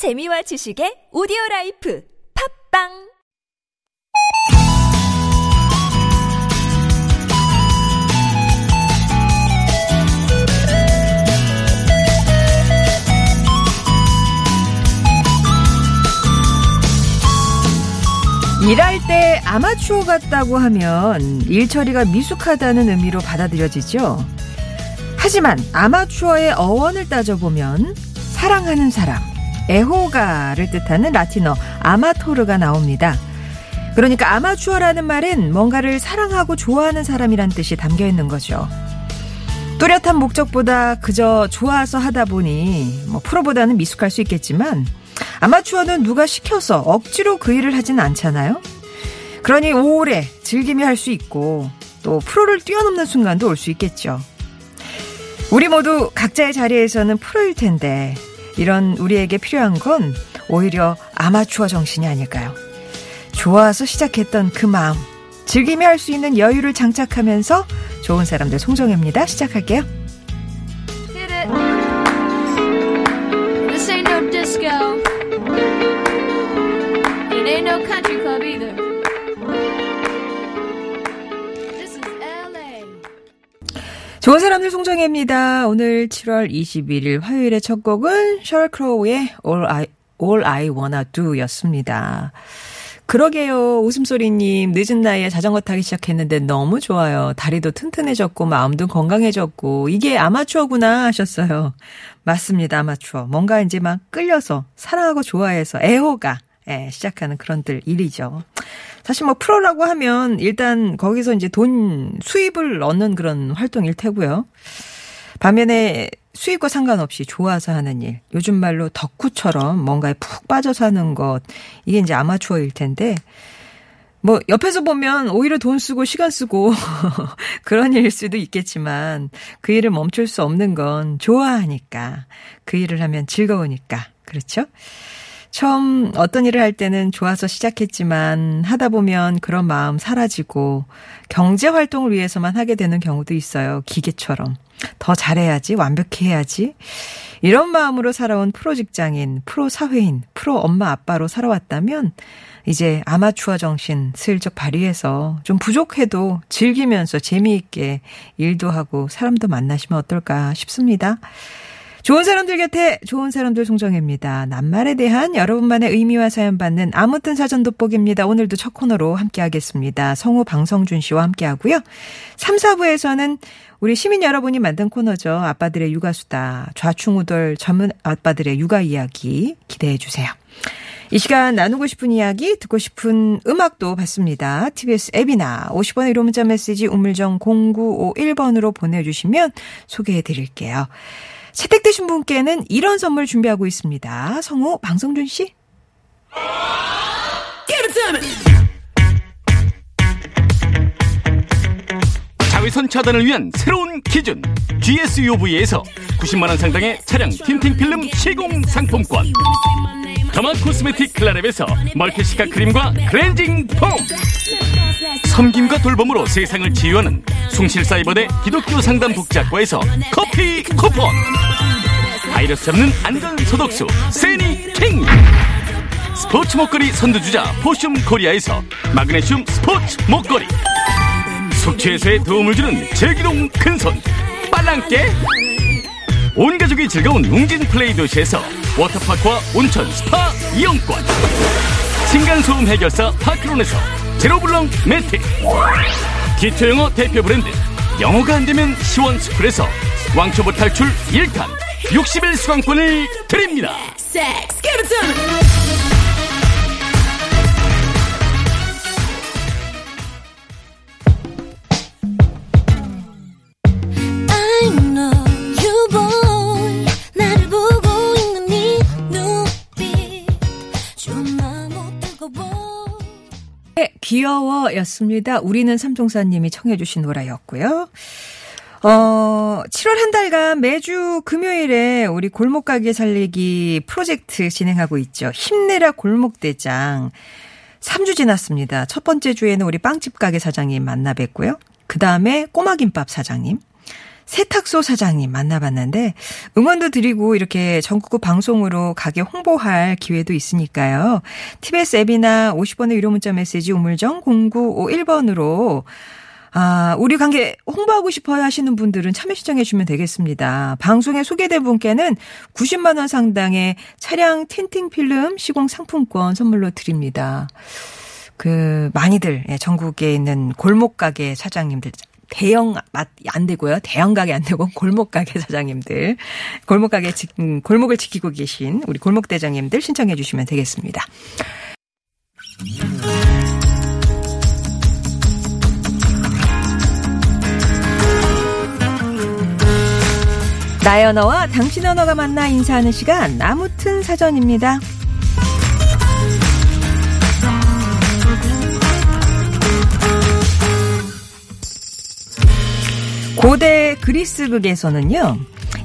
재미와 지식의 오디오 라이프 팝빵 일할 때 아마추어 같다고 하면 일 처리가 미숙하다는 의미로 받아들여지죠. 하지만 아마추어의 어원을 따져보면 사랑하는 사람, 애호가를 뜻하는 라틴어 아마토르가 나옵니다. 그러니까 아마추어라는 말은 뭔가를 사랑하고 좋아하는 사람이란 뜻이 담겨 있는 거죠. 뚜렷한 목적보다 그저 좋아서 하다 보니 뭐 프로보다는 미숙할 수 있겠지만 아마추어는 누가 시켜서 억지로 그 일을 하진 않잖아요. 그러니 오래 즐기며 할 수 있고 또 프로를 뛰어넘는 순간도 올 수 있겠죠. 우리 모두 각자의 자리에서는 프로일 텐데 이런 우리에게 필요한 건 오히려 아마추어 정신이 아닐까요? 좋아서 시작했던 그 마음 즐기며 할 수 있는 여유를 장착하면서 좋은 사람들 송정혜입니다. 시작할게요. 좋은 사람들 송정혜입니다. 오늘 7월 21일 화요일의 첫 곡은 셜 크로우의 All I, All I Wanna Do 였습니다. 그러게요. 웃음소리님, 늦은 나이에 자전거 타기 시작했는데 너무 좋아요. 다리도 튼튼해졌고, 마음도 건강해졌고, 이게 아마추어구나 하셨어요. 맞습니다, 아마추어. 뭔가 이제 막 끌려서, 사랑하고 좋아해서, 애호가, 예, 시작하는 그런 들 일이죠. 사실 뭐 프로라고 하면 일단 거기서 이제 돈 수입을 얻는 그런 활동일 테고요. 반면에 수입과 상관없이 좋아서 하는 일, 요즘 말로 덕후처럼 뭔가에 푹 빠져서 하는 것, 이게 이제 아마추어일 텐데, 뭐, 옆에서 보면 오히려 돈 쓰고 시간 쓰고 그런 일일 수도 있겠지만, 그 일을 멈출 수 없는 건 좋아하니까, 그 일을 하면 즐거우니까, 그렇죠? 처음 어떤 일을 할 때는 좋아서 시작했지만 하다 보면 그런 마음 사라지고 경제 활동을 위해서만 하게 되는 경우도 있어요. 기계처럼. 더 잘해야지, 완벽해야지. 이런 마음으로 살아온 프로 직장인, 프로 사회인, 프로 엄마 아빠로 살아왔다면 이제 아마추어 정신 슬쩍 발휘해서 좀 부족해도 즐기면서 재미있게 일도 하고 사람도 만나시면 어떨까 싶습니다. 좋은 사람들 곁에 좋은 사람들 송정혜입니다. 낱말에 대한 여러분만의 의미와 사연 받는 아무튼 사전 돋보기입니다. 오늘도 첫 코너로 함께하겠습니다. 성우 방성준 씨와 함께하고요. 3, 4부에서는 우리 시민 여러분이 만든 코너죠. 아빠들의 육아수다. 좌충우돌 전문 아빠들의 육아 이야기 기대해 주세요. 이 시간 나누고 싶은 이야기, 듣고 싶은 음악도 받습니다. TBS 앱이나 50원의 1호 문자 메시지 우물정 0951번으로 보내주시면 소개해 드릴게요. 채택되신 분께는 이런 선물 준비하고 있습니다. 성우 방성준 씨. 자외선 차단을 위한 새로운 기준 GSUV에서 90만원 상당의 차량 tinting 필름 시공 상품권 derma cosmetic 클라랩에서 멀티시카 크림과 클렌징 폼 섬김과 돌봄으로 세상을 치유하는 숭실사이버대 기독교 상담 복지학과에서 커피 쿠폰. 바이러스 잡는 안전 소독수 세니킹. 스포츠 목걸이 선두주자 포슘 코리아에서 마그네슘 스포츠 목걸이 숙취 해소에 도움을 주는 제기동 큰손 빨랑깨. 온 가족이 즐거운 웅진 플레이 도시에서 워터파크와 온천 스파 이용권. 층간소음 해결사 파크론에서 제로블럭 매트. 기초영어 대표 브랜드. 영어가 안되면 시원스쿨에서 왕초보 탈출 1탄 60일 수강권을 드립니다. Give 네, 귀여워였습니다. 우리는 삼총사님이 청해주신 노래였고요. 어, 7월 한 달간 매주 금요일에 우리 골목 가게 살리기 프로젝트 진행하고 있죠. 힘내라 골목 대장. 3주 지났습니다. 첫 번째 주에는 우리 빵집 가게 사장님 만나 뵀고요. 그 다음에 꼬마김밥 사장님. 세탁소 사장님 만나봤는데 응원도 드리고 이렇게 전국구 방송으로 가게 홍보할 기회도 있으니까요. TBS 앱이나 50번의 유료 문자 메시지 우물정 0951번으로 아, 우리 관계 홍보하고 싶어요 하시는 분들은 참여 신청해 주시면 되겠습니다. 방송에 소개된 분께는 90만 원 상당의 차량 틴팅 필름 시공 상품권 선물로 드립니다. 그 많이들 예, 전국에 있는 골목 가게 사장님들 대형 맛안 되고요. 대형 가게 안 되고 골목 가게 사장님들 골목 가게 지, 음, 골목을 지키고 계신 우리 골목 대장님들 신청해 주시면 되겠습니다. 나의 언어와 당신 언어가 만나 인사하는 시간 나무튼 사전입니다. 고대 그리스극에서는요.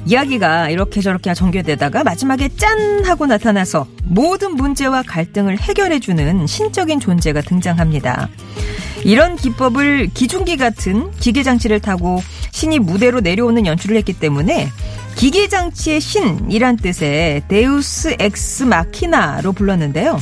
이야기가 이렇게 저렇게 전개되다가 마지막에 짠 하고 나타나서 모든 문제와 갈등을 해결해주는 신적인 존재가 등장합니다. 이런 기법을 기중기 같은 기계장치를 타고 신이 무대로 내려오는 연출을 했기 때문에 기계장치의 신이란 뜻의 데우스 엑스 마키나로 불렀는데요.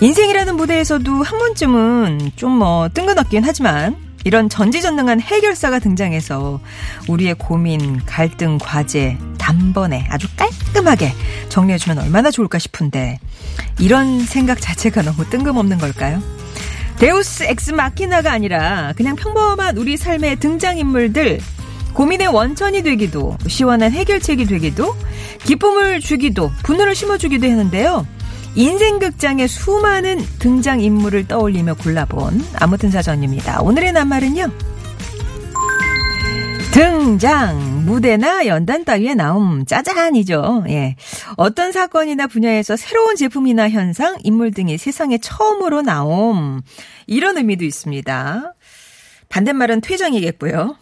인생이라는 무대에서도 한 번쯤은 좀 뭐 뜬금없긴 하지만 이런 전지전능한 해결사가 등장해서 우리의 고민, 갈등, 과제 단번에 아주 깔끔하게 정리해주면 얼마나 좋을까 싶은데 이런 생각 자체가 너무 뜬금없는 걸까요? 데우스 엑스 마키나가 아니라 그냥 평범한 우리 삶의 등장인물들 고민의 원천이 되기도 시원한 해결책이 되기도 기쁨을 주기도 분노를 심어주기도 했는데요. 인생극장의 수많은 등장인물을 떠올리며 골라본 아무튼 사전입니다. 오늘의 낱말은요. 등장, 무대나 연단 따위에 나옴, 짜잔이죠. 예. 어떤 사건이나 분야에서 새로운 제품이나 현상, 인물 등이 세상에 처음으로 나옴. 이런 의미도 있습니다. 반대말은 퇴장이겠고요.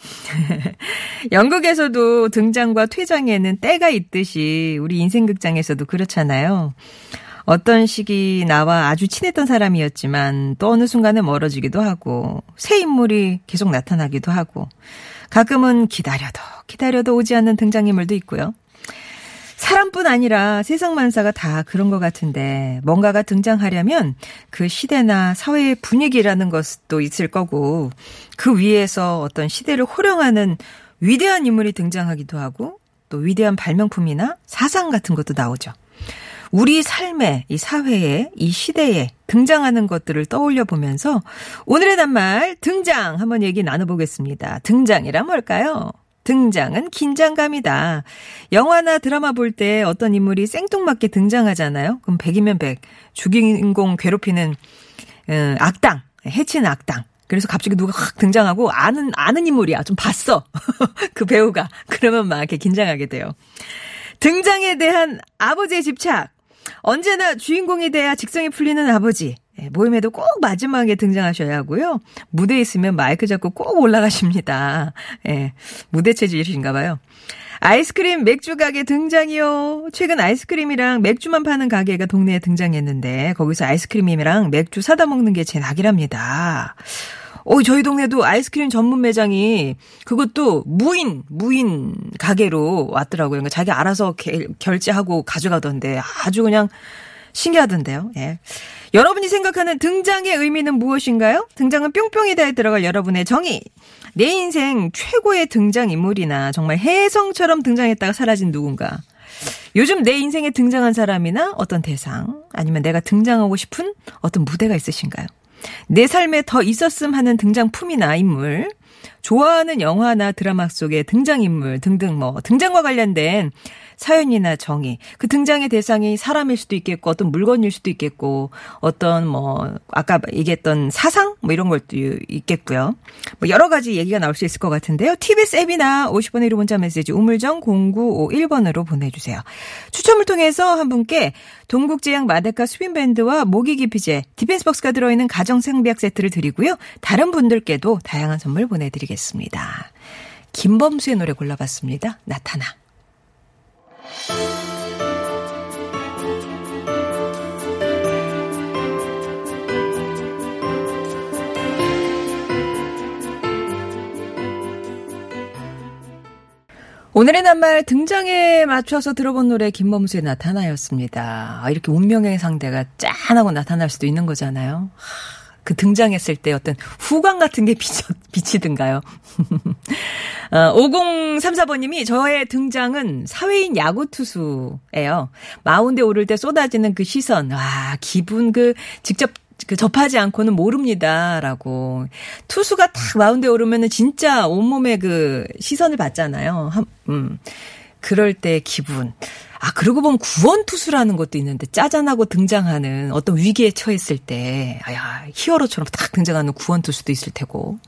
영국에서도 등장과 퇴장에는 때가 있듯이 우리 인생극장에서도 그렇잖아요. 어떤 시기 나와 아주 친했던 사람이었지만 또 어느 순간에 멀어지기도 하고 새 인물이 계속 나타나기도 하고 가끔은 기다려도 기다려도 오지 않는 등장인물도 있고요. 사람뿐 아니라 세상 만사가 다 그런 것 같은데 뭔가가 등장하려면 그 시대나 사회의 분위기라는 것도 있을 거고 그 위에서 어떤 시대를 호령하는 위대한 인물이 등장하기도 하고 또 위대한 발명품이나 사상 같은 것도 나오죠. 우리 삶에, 이 사회에, 이 시대에 등장하는 것들을 떠올려 보면서 오늘의 낱말 등장 한번 얘기 나눠보겠습니다. 등장이란 뭘까요? 등장은 긴장감이다. 영화나 드라마 볼 때 어떤 인물이 생뚱맞게 등장하잖아요. 그럼 100이면 100. 주인공 괴롭히는 어, 악당, 해치는 악당. 그래서 갑자기 누가 확 등장하고 아는 아는 인물이야. 좀 봤어. 그 배우가. 그러면 막 이렇게 긴장하게 돼요. 등장에 대한 아버지의 집착. 언제나 주인공에 대해 직성이 풀리는 아버지. 예, 모임에도 꼭 마지막에 등장하셔야 하고요. 무대에 있으면 마이크 잡고 꼭 올라가십니다. 예, 무대 체질이신가 봐요. 아이스크림 맥주 가게 등장이요. 최근 아이스크림이랑 맥주만 파는 가게가 동네에 등장했는데 거기서 아이스크림이랑 맥주 사다 먹는 게 제 낙이랍니다. 어, 저희 동네도 아이스크림 전문 매장이 그것도 무인, 무인 가게로 왔더라고요. 그러니까 자기 알아서 게, 결제하고 가져가던데 아주 그냥 신기하던데요. 예. 여러분이 생각하는 등장의 의미는 무엇인가요? 등장은 뿅뿅이다에 들어갈 여러분의 정의. 내 인생 최고의 등장 인물이나 정말 혜성처럼 등장했다가 사라진 누군가. 요즘 내 인생에 등장한 사람이나 어떤 대상, 아니면 내가 등장하고 싶은 어떤 무대가 있으신가요? 내 삶에 더 있었음 하는 등장품이나 인물, 좋아하는 영화나 드라마 속의 등장인물 등등 뭐 등장과 관련된 사연이나 정의, 그 등장의 대상이 사람일 수도 있겠고 어떤 물건일 수도 있겠고 어떤 뭐 아까 얘기했던 사상 뭐 이런 것도 있겠고요. 뭐 여러 가지 얘기가 나올 수 있을 것 같은데요. TBS 앱이나 50원의 유료 문자 메시지 우물정 0951번으로 보내주세요. 추첨을 통해서 한 분께 동국제약 마데카 습윤밴드와 모기 기피제, 디펜스 박스가 들어있는 가정 상비약 세트를 드리고요. 다른 분들께도 다양한 선물 보내드 리겠습니다. 김범수의 노래 골라봤습니다. 나타나. 오늘의 낱말 등장에 맞춰서 들어본 노래 김범수의 나타나였습니다. 아, 이렇게 운명의 상대가 짠하고 나타날 수도 있는 거잖아요. 하, 그 등장했을 때 어떤 후광 같은 게 비쳐, 비치든가요. 어, 5034번님이 저의 등장은 사회인 야구투수예요. 마운드에 오를 때 쏟아지는 그 시선, 와, 기분 그 직접 그 접하지 않고는 모릅니다라고 투수가 탁 마운드에 오르면은 진짜 온몸에 그 시선을 받잖아요. 한, 음. 그럴 때 기분. 아, 그러고 보면 구원투수라는 것도 있는데 짜잔하고 등장하는 어떤 위기에 처했을 때, 아야, 히어로처럼 딱 등장하는 구원투수도 있을 테고.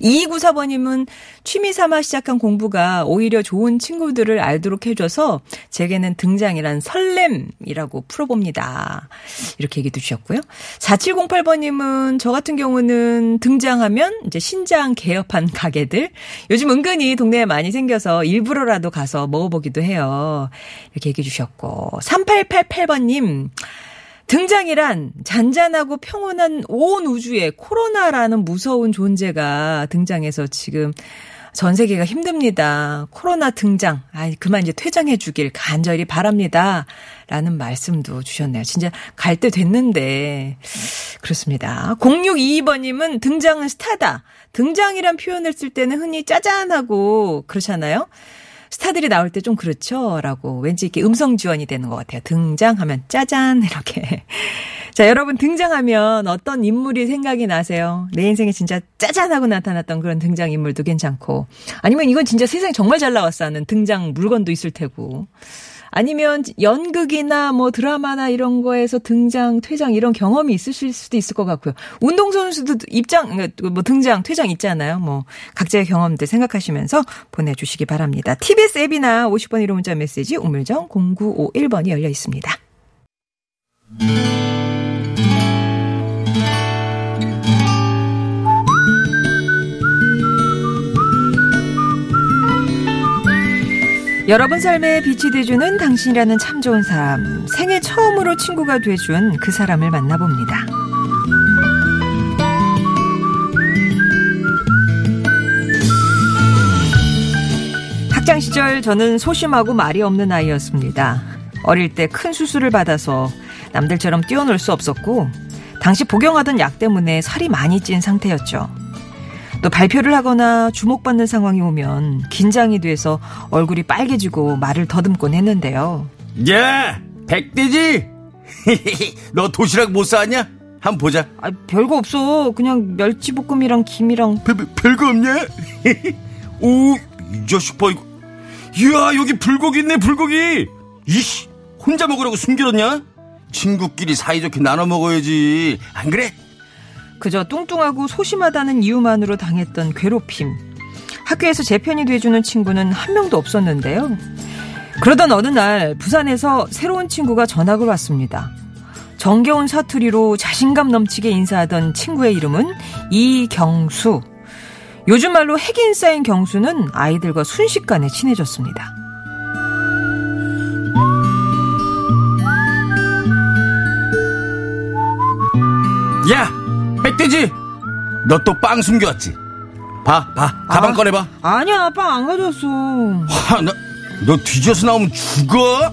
2294번님은 취미 삼아 시작한 공부가 오히려 좋은 친구들을 알도록 해줘서 제게는 등장이란 설렘이라고 풀어봅니다. 이렇게 얘기도 주셨고요. 4708번님은 저 같은 경우는 등장하면 이제 신장 개업한 가게들. 요즘 은근히 동네에 많이 생겨서 일부러라도 가서 먹어보기도 해요. 이렇게 얘기해 주셨고. 3888번님. 등장이란 잔잔하고 평온한 온 우주에 코로나라는 무서운 존재가 등장해서 지금 전 세계가 힘듭니다. 코로나 등장. 아, 그만 이제 퇴장해 주길 간절히 바랍니다. 라는 말씀도 주셨네요. 진짜 갈 때 됐는데. 그렇습니다. 0622번님은 등장은 스타다. 등장이란 표현을 쓸 때는 흔히 짜잔하고 그렇잖아요. 스타들이 나올 때 좀 그렇죠? 라고 왠지 이렇게 음성 지원이 되는 것 같아요. 등장하면 짜잔 이렇게. 자, 여러분 등장하면 어떤 인물이 생각이 나세요? 내 인생에 진짜 짜잔 하고 나타났던 그런 등장 인물도 괜찮고 아니면 이건 진짜 세상에 정말 잘 나왔어 하는 등장 물건도 있을 테고 아니면 연극이나 뭐 드라마나 이런 거에서 등장, 퇴장 이런 경험이 있으실 수도 있을 것 같고요. 운동선수도 입장, 뭐 등장, 퇴장 있잖아요. 뭐 각자의 경험들 생각하시면서 보내주시기 바랍니다. TBS 앱이나 50번 1호 문자 메시지 우물정 0951번이 열려 있습니다. 여러분 삶에 빛이 돼주는 당신이라는 참 좋은 사람. 생애 처음으로 친구가 돼준 그 사람을 만나봅니다. 학창 시절 저는 소심하고 말이 없는 아이였습니다. 어릴 때 큰 수술을 받아서 남들처럼 뛰어놀 수 없었고, 당시 복용하던 약 때문에 살이 많이 찐 상태였죠. 또 발표를 하거나 주목받는 상황이 오면 긴장이 돼서 얼굴이 빨개지고 말을 더듬곤 했는데요. 야, 백돼지! 너 도시락 못 싸냐? 한번 보자. 아, 별거 없어. 그냥 멸치볶음이랑 김이랑 별, 별- 별거 없냐? 오, 이 자식 봐, 이거. 이야, 여기 불고기 있네, 불고기! 이씨, 혼자 먹으라고 숨겨뒀냐? 친구끼리 사이좋게 나눠 먹어야지. 안 그래? 그저 뚱뚱하고 소심하다는 이유만으로 당했던 괴롭힘. 학교에서 제 편이 돼주는 친구는 한 명도 없었는데요. 그러던 어느 날 부산에서 새로운 친구가 전학을 왔습니다. 정겨운 사투리로 자신감 넘치게 인사하던 친구의 이름은 이경수. 요즘 말로 핵인 쌓인 경수는 아이들과 순식간에 친해졌습니다. 야, 백돼지! 너 또 빵 숨겨왔지? 봐, 봐. 가방 아. 꺼내봐. 아니야, 아빠 안 가져왔어. 와, 너, 너 뒤져서 나오면 죽어?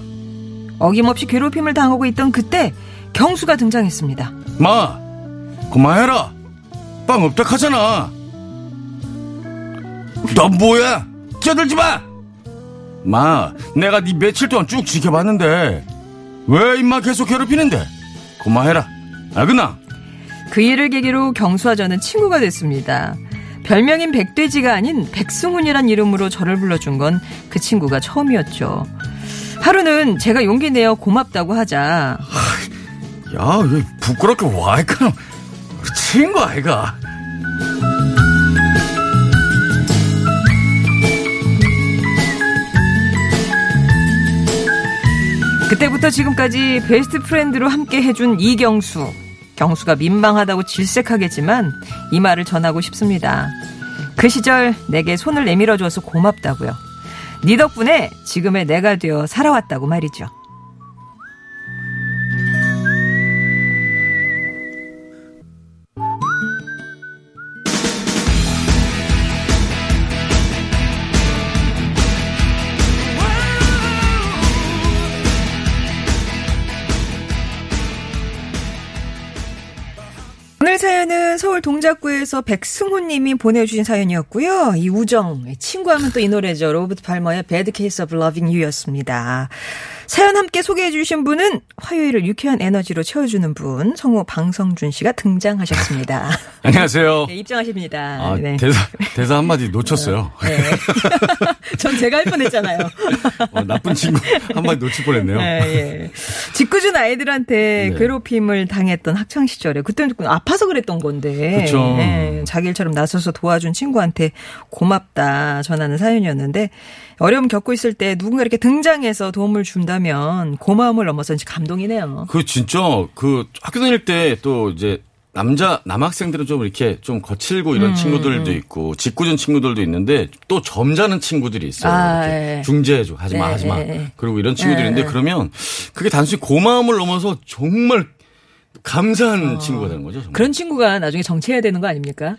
어김없이 괴롭힘을 당하고 있던 그때 경수가 등장했습니다. 마, 그만해라. 빵 없다 하잖아. 너 뭐야? 끼어들지 마! 마, 내가 네 며칠 동안 쭉 지켜봤는데, 왜 임마 계속 괴롭히는데? 그만해라. 알겠나? 그 일을 계기로 경수와 저는 친구가 됐습니다. 별명인 백돼지가 아닌 백승훈이란 이름으로 저를 불러준 건 그 친구가 처음이었죠. 하루는 제가 용기 내어 고맙다고 하자 야, 왜 부끄럽게 와, 이까 친구 아이가. 그때부터 지금까지 베스트 프렌드로 함께 해준 이경수. 경수가 민망하다고 질색하겠지만 이 말을 전하고 싶습니다. 그 시절 내게 손을 내밀어줘서 고맙다고요. 네 덕분에 지금의 내가 되어 살아왔다고 말이죠. 사연은 서울 동작구에서 백승호 님이 보내주신 사연이었고요. 이 우정, 친구하면 또 이 노래죠. 로버트 팔머의 Bad Case of Loving You였습니다. 사연 함께 소개해 주신 분은 화요일을 유쾌한 에너지로 채워주는 분, 성우 방성준 씨가 등장하셨습니다. 안녕하세요. 네, 입장하십니다. 아, 네. 대사, 대사 한마디 놓쳤어요. 네. 전 제가 할 뻔했잖아요. 어, 나쁜 친구 한마디 놓칠 뻔했네요. 예, 예. 짓궂은 아이들한테 네. 괴롭힘을 당했던 학창 시절에 그때는 아파서 그랬던 건데 그쵸. 예, 자기 일처럼 나서서 도와준 친구한테 고맙다 전하는 사연이었는데 어려움 겪고 있을 때 누군가 이렇게 등장해서 도움을 준다면 고마움을 넘어서 이제 감동이네요. 그 진짜 그 학교 다닐 때 또 이제 남자 남학생들은 좀 이렇게 좀 거칠고 음, 이런 친구들도 있고 짓궂은 친구들도 있는데 또 점잖은 친구들이 있어요. 아, 예. 중재해줘 하지 마 예, 하지 마. 예, 예. 그리고 이런 친구들이 있는데 예. 그러면 그게 단순히 고마움을 넘어서 정말 감사한 친구가 되는 거죠. 정말. 어. 그런 친구가 나중에 정치해야 되는 거 아닙니까?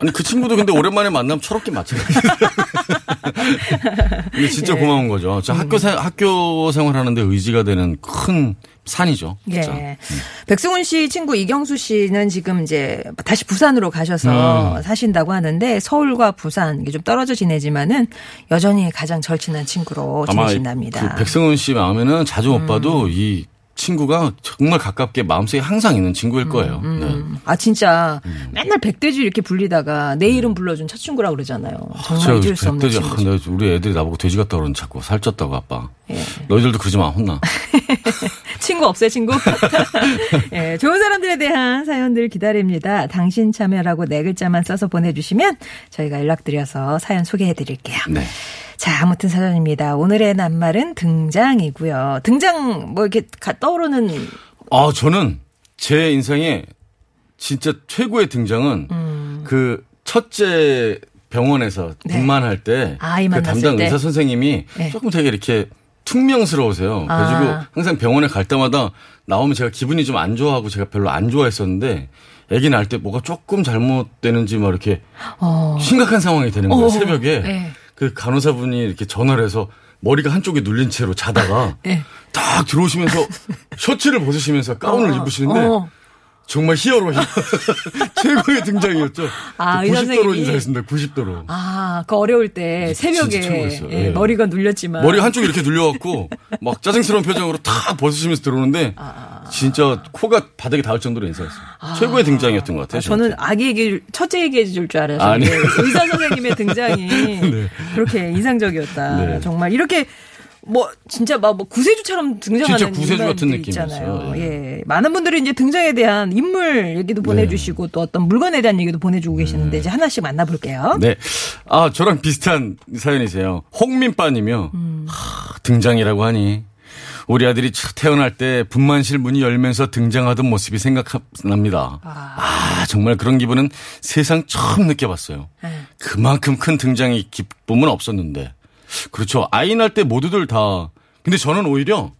아니 그 친구도 근데 오랜만에 만나면 철없게 마찬가 지. 이게 진짜 예. 고마운 거죠. 음. 저 학교 생 학교 생활하는데 의지가 되는 큰 산이죠. 진짜. 예. 백승훈 씨 친구 이경수 씨는 지금 이제 다시 부산으로 가셔서 음. 사신다고 하는데 서울과 부산 이게 좀 떨어져 지내지만은 여전히 가장 절친한 친구로 지내신답니다. 음. 그 백승훈 씨 마음에는 자주 못 봐도 이 친구가 정말 가깝게 마음속에 항상 있는 친구일 거예요. 네. 아 진짜 맨날 백돼지 이렇게 불리다가 내 이름 불러준 첫 친구라고 그러잖아요. 정말 제가 잊을 수 없는 백돼지, 친구. 아, 우리 애들이 나보고 돼지 같다 그러는 자꾸 살쪘다고 아빠. 예. 너희들도 그러지 마 혼나. 친구 없어요, 친구? 예, 좋은 사람들에 대한 사연들 기다립니다. 당신 참여라고 네 글자만 써서 보내주시면 저희가 연락드려서 사연 소개해드릴게요. 네. 자, 아무튼 사연입니다. 오늘의 낱말은 등장이고요. 등장, 뭐 이렇게 가- 떠오르는, 아 저는 제 인생에 진짜 최고의 등장은 그 첫째 병원에서 음. 네. 분만할 때 아이 그 만났을 담당 때. 의사 선생님이 네. 조금 되게 이렇게 퉁명스러우세요. 그래가지고 아. 항상 병원에 갈 때마다 나오면 제가 기분이 좀 안 좋아하고 제가 별로 안 좋아했었는데 아기 낳을 때 뭐가 조금 잘못되는지 막 이렇게 어, 심각한 상황이 되는 거예요. 어, 새벽에 네. 그 간호사분이 이렇게 전화를 해서 머리가 한쪽에 눌린 채로 자다가 네. 딱 들어오시면서 셔츠를 벗으시면서 가운을 어, 입으시는데 어. 정말 히어로 히어로. 최고의 등장이었죠. 아, 90도로 의사 선생님이? 인사했습니다. 90도로. 아, 그 어려울 때 새벽에. 예, 예. 머리가 눌렸지만. 머리 한쪽이 이렇게 눌려갖고 막 짜증스러운 표정으로 탁 벗으시면서 들어오는데 아. 진짜 코가 바닥에 닿을 정도로 인사했어요. 최고의 등장이었던 것 같아요. 아, 저는. 아기 얘기, 첫째 얘기해 줄줄 아니. 의사 선생님의 등장이 그렇게 인상적이었다. 네. 정말 이렇게 뭐 진짜 막 뭐 구세주처럼 등장하는 진짜 구세주 같은 인물들이 느낌이었어요. 있잖아요. 예. 예. 많은 분들이 이제 등장에 대한 인물 얘기도 보내주시고 또 어떤 물건에 대한 얘기도 보내주고 계시는데 이제 하나씩 만나볼게요. 네. 아, 저랑 비슷한 사연이세요. 홍민빠님이요. 음. 하, 등장이라고 하니. 우리 아들이 첫 태어날 때 분만실 문이 열면서 등장하던 모습이 생각납니다. 아, 정말 그런 기분은 세상 처음 느껴봤어요. 네. 그만큼 큰 등장의 기쁨은 없었는데. 그렇죠. 아이 낳을 때 모두들 다. 근데 저는 오히려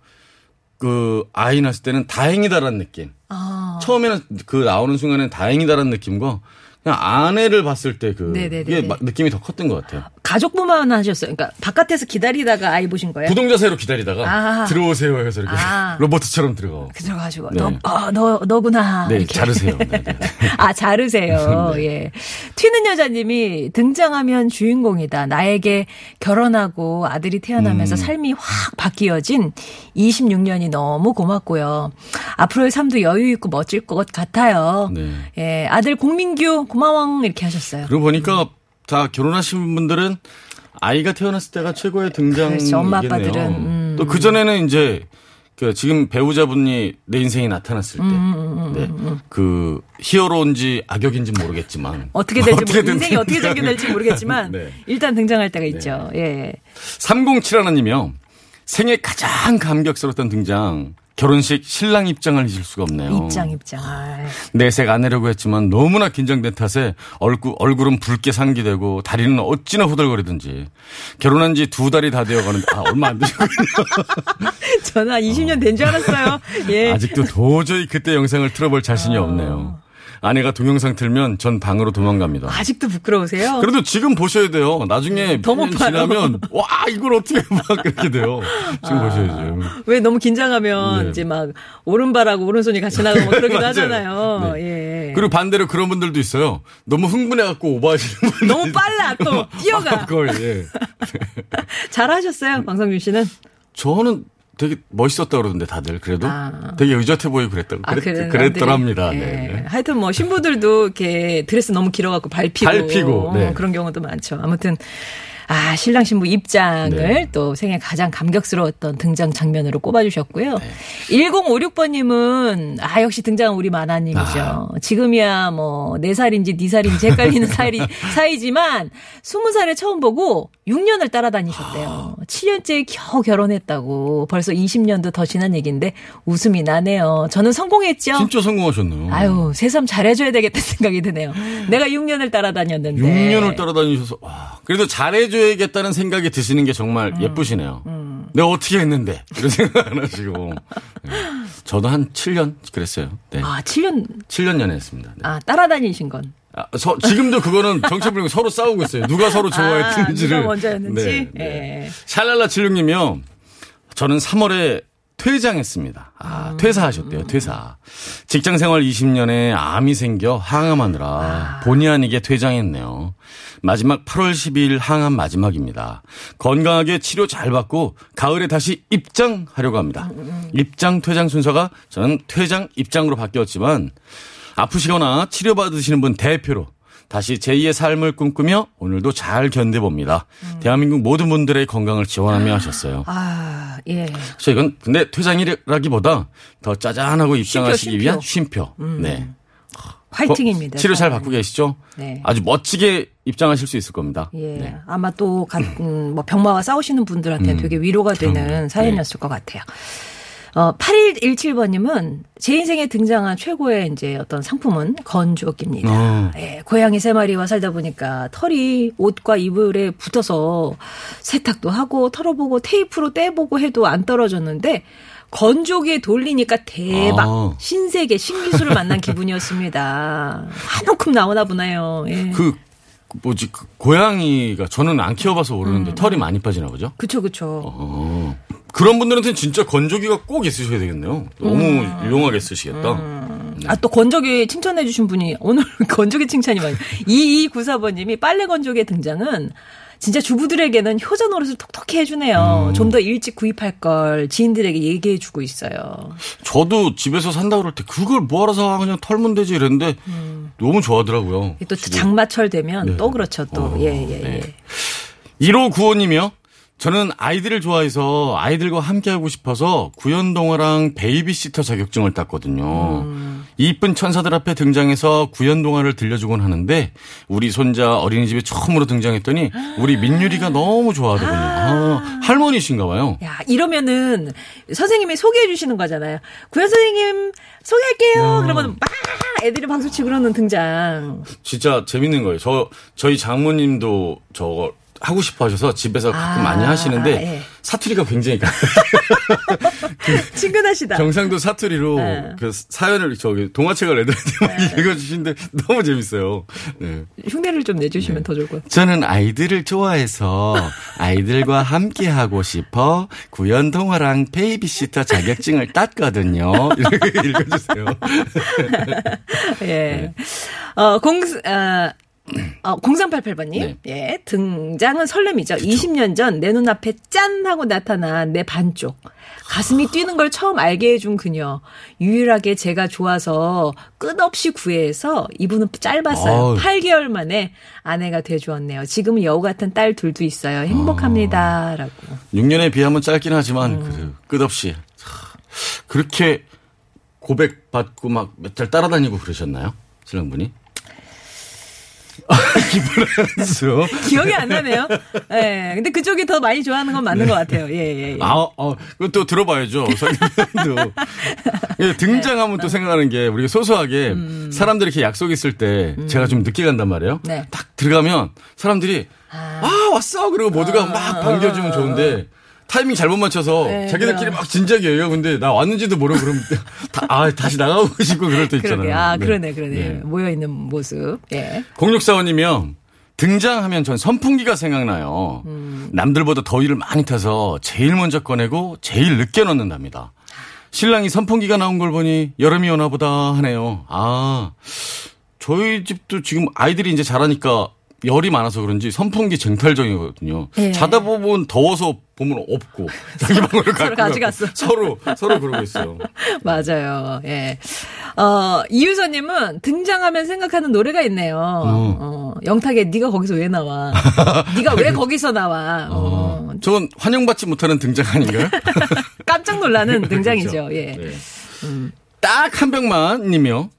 그 아이 낳았을 때는 다행이다라는 느낌. 아. 처음에는 그 나오는 순간에는 다행이다라는 느낌과 그냥 아내를 봤을 때그 네네네네. 느낌이 더 컸던 것 같아요. 가족부만 하셨어요. 그러니까 바깥에서 기다리다가 아이 보신 거예요? 부동자세로 기다리다가 아. 들어오세요 해서 이렇게 아. 로버트처럼 들어가. 들어가지고 네. 너, 어, 너 너구나. 네, 이렇게. 자르세요. 네, 네. 아, 자르세요. 네. 예. 튀는 여자님이 등장하면 주인공이다. 나에게 결혼하고 아들이 태어나면서 음. 삶이 확 바뀌어진 26년이 너무 고맙고요. 앞으로의 삶도 여유 있고 멋질 것 같아요. 네. 예. 아들 공민규 고마워 이렇게 하셨어요. 그러고 보니까 다 결혼하신 분들은 아이가 태어났을 때가 최고의 등장이겠네요. 그렇죠. 엄마, 아빠들은, 음. 또그 전에는 이제 그 지금 배우자분이 내 인생에 나타났을 때, 음, 네. 그 히어로인지 악역인지 모르겠지만 어떻게 될지 모르, 어떻게든 인생이 어떻게. 전개될지 모르겠지만 네. 일단 등장할 때가 있죠. 예. 3071님이요. 생애 가장 감격스러웠던 등장. 결혼식 신랑 입장을 잊을 수가 없네요. 입장 입장. 아이. 내색 안 하려고 했지만 너무나 긴장된 탓에 얼굴, 얼굴은 붉게 상기되고 다리는 어찌나 후덜거리든지 결혼한 지 두 달이 다 되어 가는데 아 얼마 안 되셨군요. 저는 한 20년 된 줄 알았어요. 예. 아직도 도저히 그때 영상을 틀어볼 자신이 없네요. 아내가 동영상 틀면 전 방으로 도망갑니다. 아직도 부끄러우세요? 그래도 지금 보셔야 돼요. 나중에 더몇년못 봐요. 지나면 와 이걸 어떻게 막 그렇게 돼요. 지금 보셔야죠. 왜 너무 긴장하면 네. 이제 막 오른발하고 오른손이 같이 나가고 뭐 그러기도. 하잖아요. 네. 예. 예. 그리고 반대로 그런 분들도 있어요. 너무 흥분해갖고 오버하시는 분들. 너무 빨라 또 뛰어가. 그걸, 예. 잘하셨어요, 방성준 씨는. 저는 되게 멋있었다 그러던데 다들 그래도 아. 되게 의젓해 보이고 그랬다고 그랬, 그래, 그랬더랍니다. 네. 예. 네. 하여튼 뭐 신부들도 이렇게 드레스 너무 길어갖고 밟히고, 밟히고, 네. 어, 그런 경우도 많죠. 아무튼 아 신랑 신부 입장을 네. 또 생애 가장 감격스러웠던 등장 장면으로 꼽아주셨고요. 네. 1056번님은 아 역시 등장은 우리 마나님이죠. 지금이야 뭐 4살인지 4살인지 헷갈리는 사이, 사이지만 20살에 처음 보고 6년을 따라다니셨대요. 7년째 겨우 결혼했다고 벌써 20년도 더 지난 얘기인데 웃음이 나네요. 저는 성공했죠. 진짜 성공하셨네요. 아유, 새삼 잘해줘야 되겠다 생각이 드네요. 내가 6년을 따라다녔는데. 6년을 따라다니셔서 와, 그래도 잘해줘 야겠다는 생각이 드시는 게 정말 음. 예쁘시네요. 내가 어떻게 했는데 이런 생각 안 하시고 네. 저도 한 7년 그랬어요. 네. 아, 7년, 7년 연애했습니다. 네. 아, 따라다니신 건. 아, 서- 지금도 그거는 정체불명 서로 싸우고 있어요. 누가 서로 좋아했는지를. 아, 누가 먼저였는지? 네, 네. 예. 샬랄라 칠육님이요. 저는 3월에 퇴장했습니다. 아, 퇴사하셨대요, 퇴사. 직장 생활 20년에 암이 생겨 항암하느라 본의 아니게 퇴장했네요. 마지막 8월 12일 항암 마지막입니다. 건강하게 치료 잘 받고 가을에 다시 입장하려고 합니다. 입장 퇴장 순서가 저는 퇴장 입장으로 바뀌었지만 아프시거나 치료받으시는 분 대표로 다시 제2의 삶을 꿈꾸며 오늘도 잘 견뎌봅니다. 대한민국 모든 분들의 건강을 지원하며 하셨어요. 아, 예. 그래서 이건 근데 퇴장이라기보다 더 짜잔하고 입장하시기 쉼표. 위한 쉼표. 네. 화이팅입니다. 치료 잘. 받고 계시죠? 네. 아주 멋지게 입장하실 수 있을 겁니다. 예. 네. 아마 또, 가, 음, 뭐, 병마와 싸우시는 분들한테 음, 되게 위로가 되는 그럼요. 사연이었을 것 같아요. 어, 8117번님은 제 인생에 등장한 최고의 이제 어떤 상품은 건조기입니다. 어. 예, 고양이 세 마리와 살다 보니까 털이 옷과 이불에 붙어서 세탁도 하고 털어보고 테이프로 떼보고 해도 안 떨어졌는데 건조기에 돌리니까 대박 아. 신세계 신기술을 만난 기분이었습니다. 한움큼 나오나 보나요. 예. 그 뭐지 그 고양이가 저는 안 키워봐서 모르는데 털이 많이 빠지나 보죠. 그쵸 그쵸. 어. 그런 분들한테는 진짜 건조기가 꼭 있으셔야 되겠네요. 너무 음. 유용하게 쓰시겠다. 아, 또 건조기 칭찬해주신 분이, 오늘 건조기 칭찬이 많이. 2294번님이 빨래 건조기의 등장은 진짜 주부들에게는 효자 노릇을 톡톡히 해주네요. 음. 좀더 일찍 구입할 걸 지인들에게 얘기해주고 있어요. 저도 집에서 산다 그럴 때 그걸 뭐하러 사 그냥 털면 되지 이랬는데 너무 좋아하더라고요. 또 장마철 되면 네. 또 그렇죠, 또. 어, 예, 예, 예. 네. 1호 구호님이요. 저는 아이들을 좋아해서 아이들과 함께하고 싶어서 구연동화랑 베이비시터 자격증을 땄거든요. 음. 이쁜 천사들 앞에 등장해서 구연동화를 들려주곤 하는데 우리 손자 어린이집에 처음으로 등장했더니 우리 민유리가 너무 좋아하더군요. 아, 할머니신가 봐요. 야, 이러면은 선생님이 소개해 주시는 거잖아요. 구현 선생님 소개할게요. 음. 그러면 막 애들이 박수 치고 그러는 등장. 진짜 재밌는 거예요. 저 저희 장모님도 저거 하고 싶어 하셔서 집에서 가끔 아, 많이 하시는데 예. 사투리가 굉장히 강- 친근하시다. 경상도 사투리로 네. 그 사연을 저기 동화책을 애들한테 막 읽어주시는데 너무 재밌어요. 네. 흉내를 좀 내주시면 더 좋을 것 같아요. 저는 아이들을 좋아해서 아이들과 함께 하고 싶어 구연 동화랑 베이비시터 자격증을 땄거든요. 이렇게 읽어주세요. 예. 네. 어, 공, 어, 어, 0388번님. 네. 예. 등장은 설렘이죠. 20년 전 내 눈앞에 짠! 하고 나타난 내 반쪽. 가슴이 뛰는 걸 처음 알게 해준 그녀. 유일하게 제가 좋아서 끝없이 구애해서 이분은 짧았어요. 아우. 8개월 만에 아내가 돼주었네요. 지금은 여우 같은 딸 둘도 있어요. 행복합니다. 라고. 6년에 비하면 짧긴 하지만 음. 그 끝없이 하, 그렇게 고백 받고 막 몇 달 따라다니고 그러셨나요? 신랑분이? 기분하죠. 기억이 안 나네요. 예. 근데 그쪽이 더 많이 좋아하는 건 맞는 것 같아요. 예, 예, 예. 아, 어, 그것도 들어봐야죠. 설명도. 예, 등장하면 또 생각나는 게 우리가 소소하게 사람들이 이렇게 약속 있을 때 제가 좀 늦게 간단 말이에요. 네. 딱 들어가면 사람들이 아, 왔어. 그리고 모두가 막 반겨주면 좋은데 타이밍 잘못 맞춰서 네, 자기들끼리 그럼. 막 얘기하고 근데 나 왔는지도 모르고 그러면 다, 아, 다시 나가고 싶고 그럴 때 있잖아요. 그러게. 아, 네. 그러네, 그러네. 네. 모여있는 모습. 예. 0645님이요. 등장하면 전 선풍기가 생각나요. 남들보다 더위를 많이 타서 제일 먼저 꺼내고 제일 늦게 넣는답니다. 신랑이 선풍기가 나온 걸 보니 여름이 오나 보다 하네요. 아, 저희 집도 지금 아이들이 이제 자라니까 열이 많아서 그런지 선풍기 쟁탈정이거든요. 예. 자다 보면 더워서 보면 없고 자기 방으로 서로 가져갔어. 서로 서로 그러고 있어요. 맞아요. 예. 어, 이유서님은 등장하면 생각하는 노래가 있네요. 어, 영탁의 네가 거기서 왜 나와? 네가 왜 거기서 나와? 어, 저건 환영받지 못하는 등장 아닌가요? 깜짝 놀라는 등장이죠. 그렇죠. 예. 네. 딱한 병만이며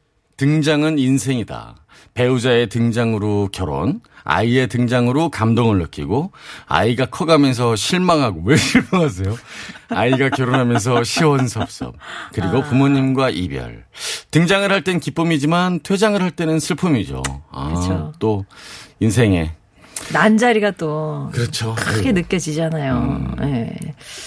등장은 인생이다. 배우자의 등장으로 결혼, 아이의 등장으로 감동을 느끼고, 아이가 커가면서 실망하고, 왜 실망하세요? 아이가 결혼하면서 시원섭섭, 그리고 부모님과 이별. 등장을 할 땐 기쁨이지만, 퇴장을 할 때는 슬픔이죠. 아, 그쵸. 또, 인생에. 난자리가 또 그렇죠. 크게 아이고, 느껴지잖아요. 예.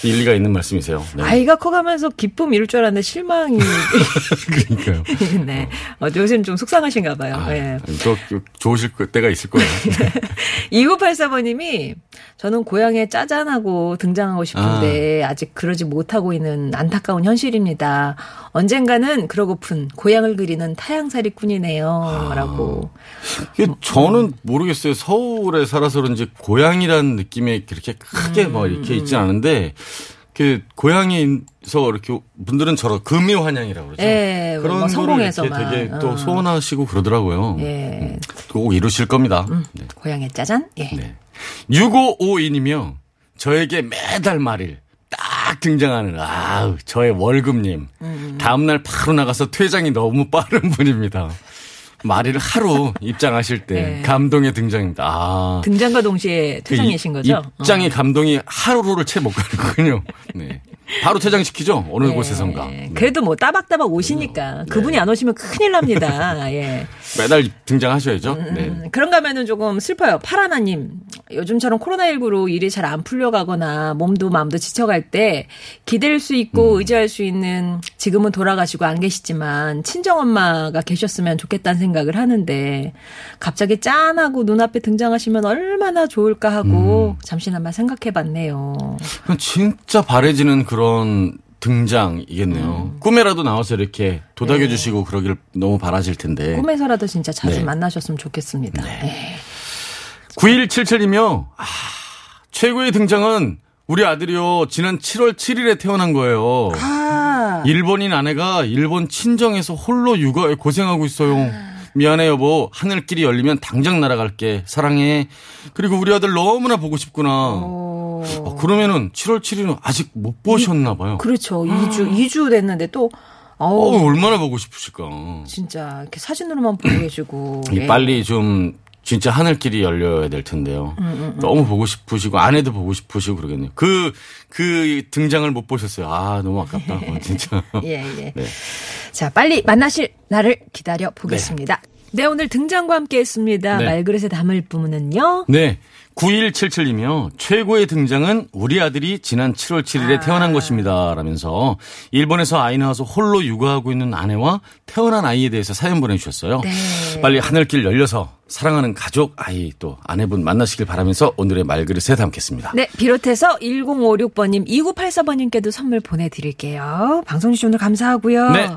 일리가 있는 말씀이세요. 네. 아이가 커가면서 기쁨 이룰 줄 알았는데 실망이 그러니까요. 네. 어, 요즘 좀 속상하신가 봐요. 아, 예. 또 좋으실 때가 있을 거예요. 2984번님이 저는 고향에 짜잔하고 등장하고 싶은데 아. 직 그러지 못하고 있는 안타까운 현실입니다. 언젠가는 그러고픈 고향을 그리는 타양살이꾼이네요. 라고. 이게 저는 모르겠어요. 서울에 살아서 그런지 고향이라는 느낌이 그렇게 크게 뭐 이렇게 있진 않은데 그 고향에서 이렇게 분들은 저런 금이 환영이라고 그러죠. 예, 그런 뭐 성공해서만. 되게 또 어. 소원하시고 그러더라고요. 예. 꼭 이루실 겁니다. 네. 고향에 짜잔? 예. 네. 6552님이요. 저에게 매달 말일 딱 등장하는 아우 저의 월급님. 다음날 바로 나가서 퇴장이 너무 빠른 분입니다. 말일 하루 입장하실 때 네. 감동의 등장입니다. 아. 등장과 동시에 그 퇴장이신 이- 거죠? 어. 입장의 감동이 하루를 채 못 가는군요. 네. 바로 퇴장시키죠. 어느 곳에선가. 예. 네. 그래도 뭐 따박따박 오시니까 그분이 안 오시면 큰일 납니다. 예. 매달 등장하셔야죠. 네. 음, 그런가 하면은 조금 슬퍼요. 파라나님. 요즘처럼 코로나19로 일이 잘 안 풀려가거나 몸도 마음도 지쳐갈 때 기댈 수 음. 있고 의지할 수 있는 지금은 돌아가시고 안 계시지만 친정엄마가 계셨으면 좋겠다는 생각을 하는데 갑자기 짠하고 눈앞에 등장하시면 얼마나 좋을까 하고 음. 잠시나마 생각해 봤네요. 진짜 바래지는 그런 등장이겠네요. 음. 꿈에라도 나와서 이렇게 도닥여 주시고 그러길 너무 바라실 텐데. 네. 꿈에서라도 진짜 자주 네. 만나셨으면 좋겠습니다. 예. 9177이며, 아, 최고의 등장은 우리 아들이요. 지난 7월 7일에 태어난 거예요. 아, 일본인 아내가 일본 친정에서 홀로 육아에 고생하고 있어요. 미안해 여보. 하늘길이 열리면 당장 날아갈게. 사랑해. 그리고 우리 아들 너무나 보고 싶구나. 어, 어, 그러면은 7월 7일은 아직 못 보셨나 봐요. 그렇죠. 2주, 2주 됐는데 또, 어, 어우, 얼마나 보고 싶으실까. 진짜 이렇게 사진으로만 보고 계시고. 이 예. 빨리 좀 진짜 하늘길이 열려야 될 텐데요. 너무 보고 싶으시고 아내도 보고 싶으시고 그러겠네요. 그, 그 등장을 못 보셨어요. 아, 너무 아깝다. 어, 진짜. 예, 예. 네. 자, 빨리 만나실 날을 기다려 보겠습니다. 네. 오늘 등장과 함께 했습니다. 네. 말그릇에 담을 부문은요. 네. 9177이며 최고의 등장은 우리 아들이 지난 7월 7일에 태어난 것입니다. 라면서 일본에서 아이 낳아서 홀로 육아하고 있는 아내와 태어난 아이에 대해서 사연 보내주셨어요. 네. 빨리 하늘길 열려서 사랑하는 가족, 아이 또 아내분 만나시길 바라면서 오늘의 말그릇에 담겠습니다. 네, 비롯해서 1056번님, 2984번님께도 선물 보내드릴게요. 방송 주신 오늘 감사하고요. 네.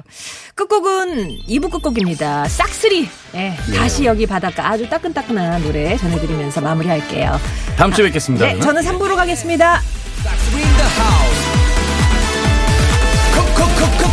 끝곡은 2부 끝곡입니다. 싹쓸이. 예, 다시 여기 바닷가 아주 따끈따끈한 노래 전해드리면서 마무리할게요. 다음 주에 뵙겠습니다. 네, 그러면. 저는 3부로 가겠습니다. Coco, Coco,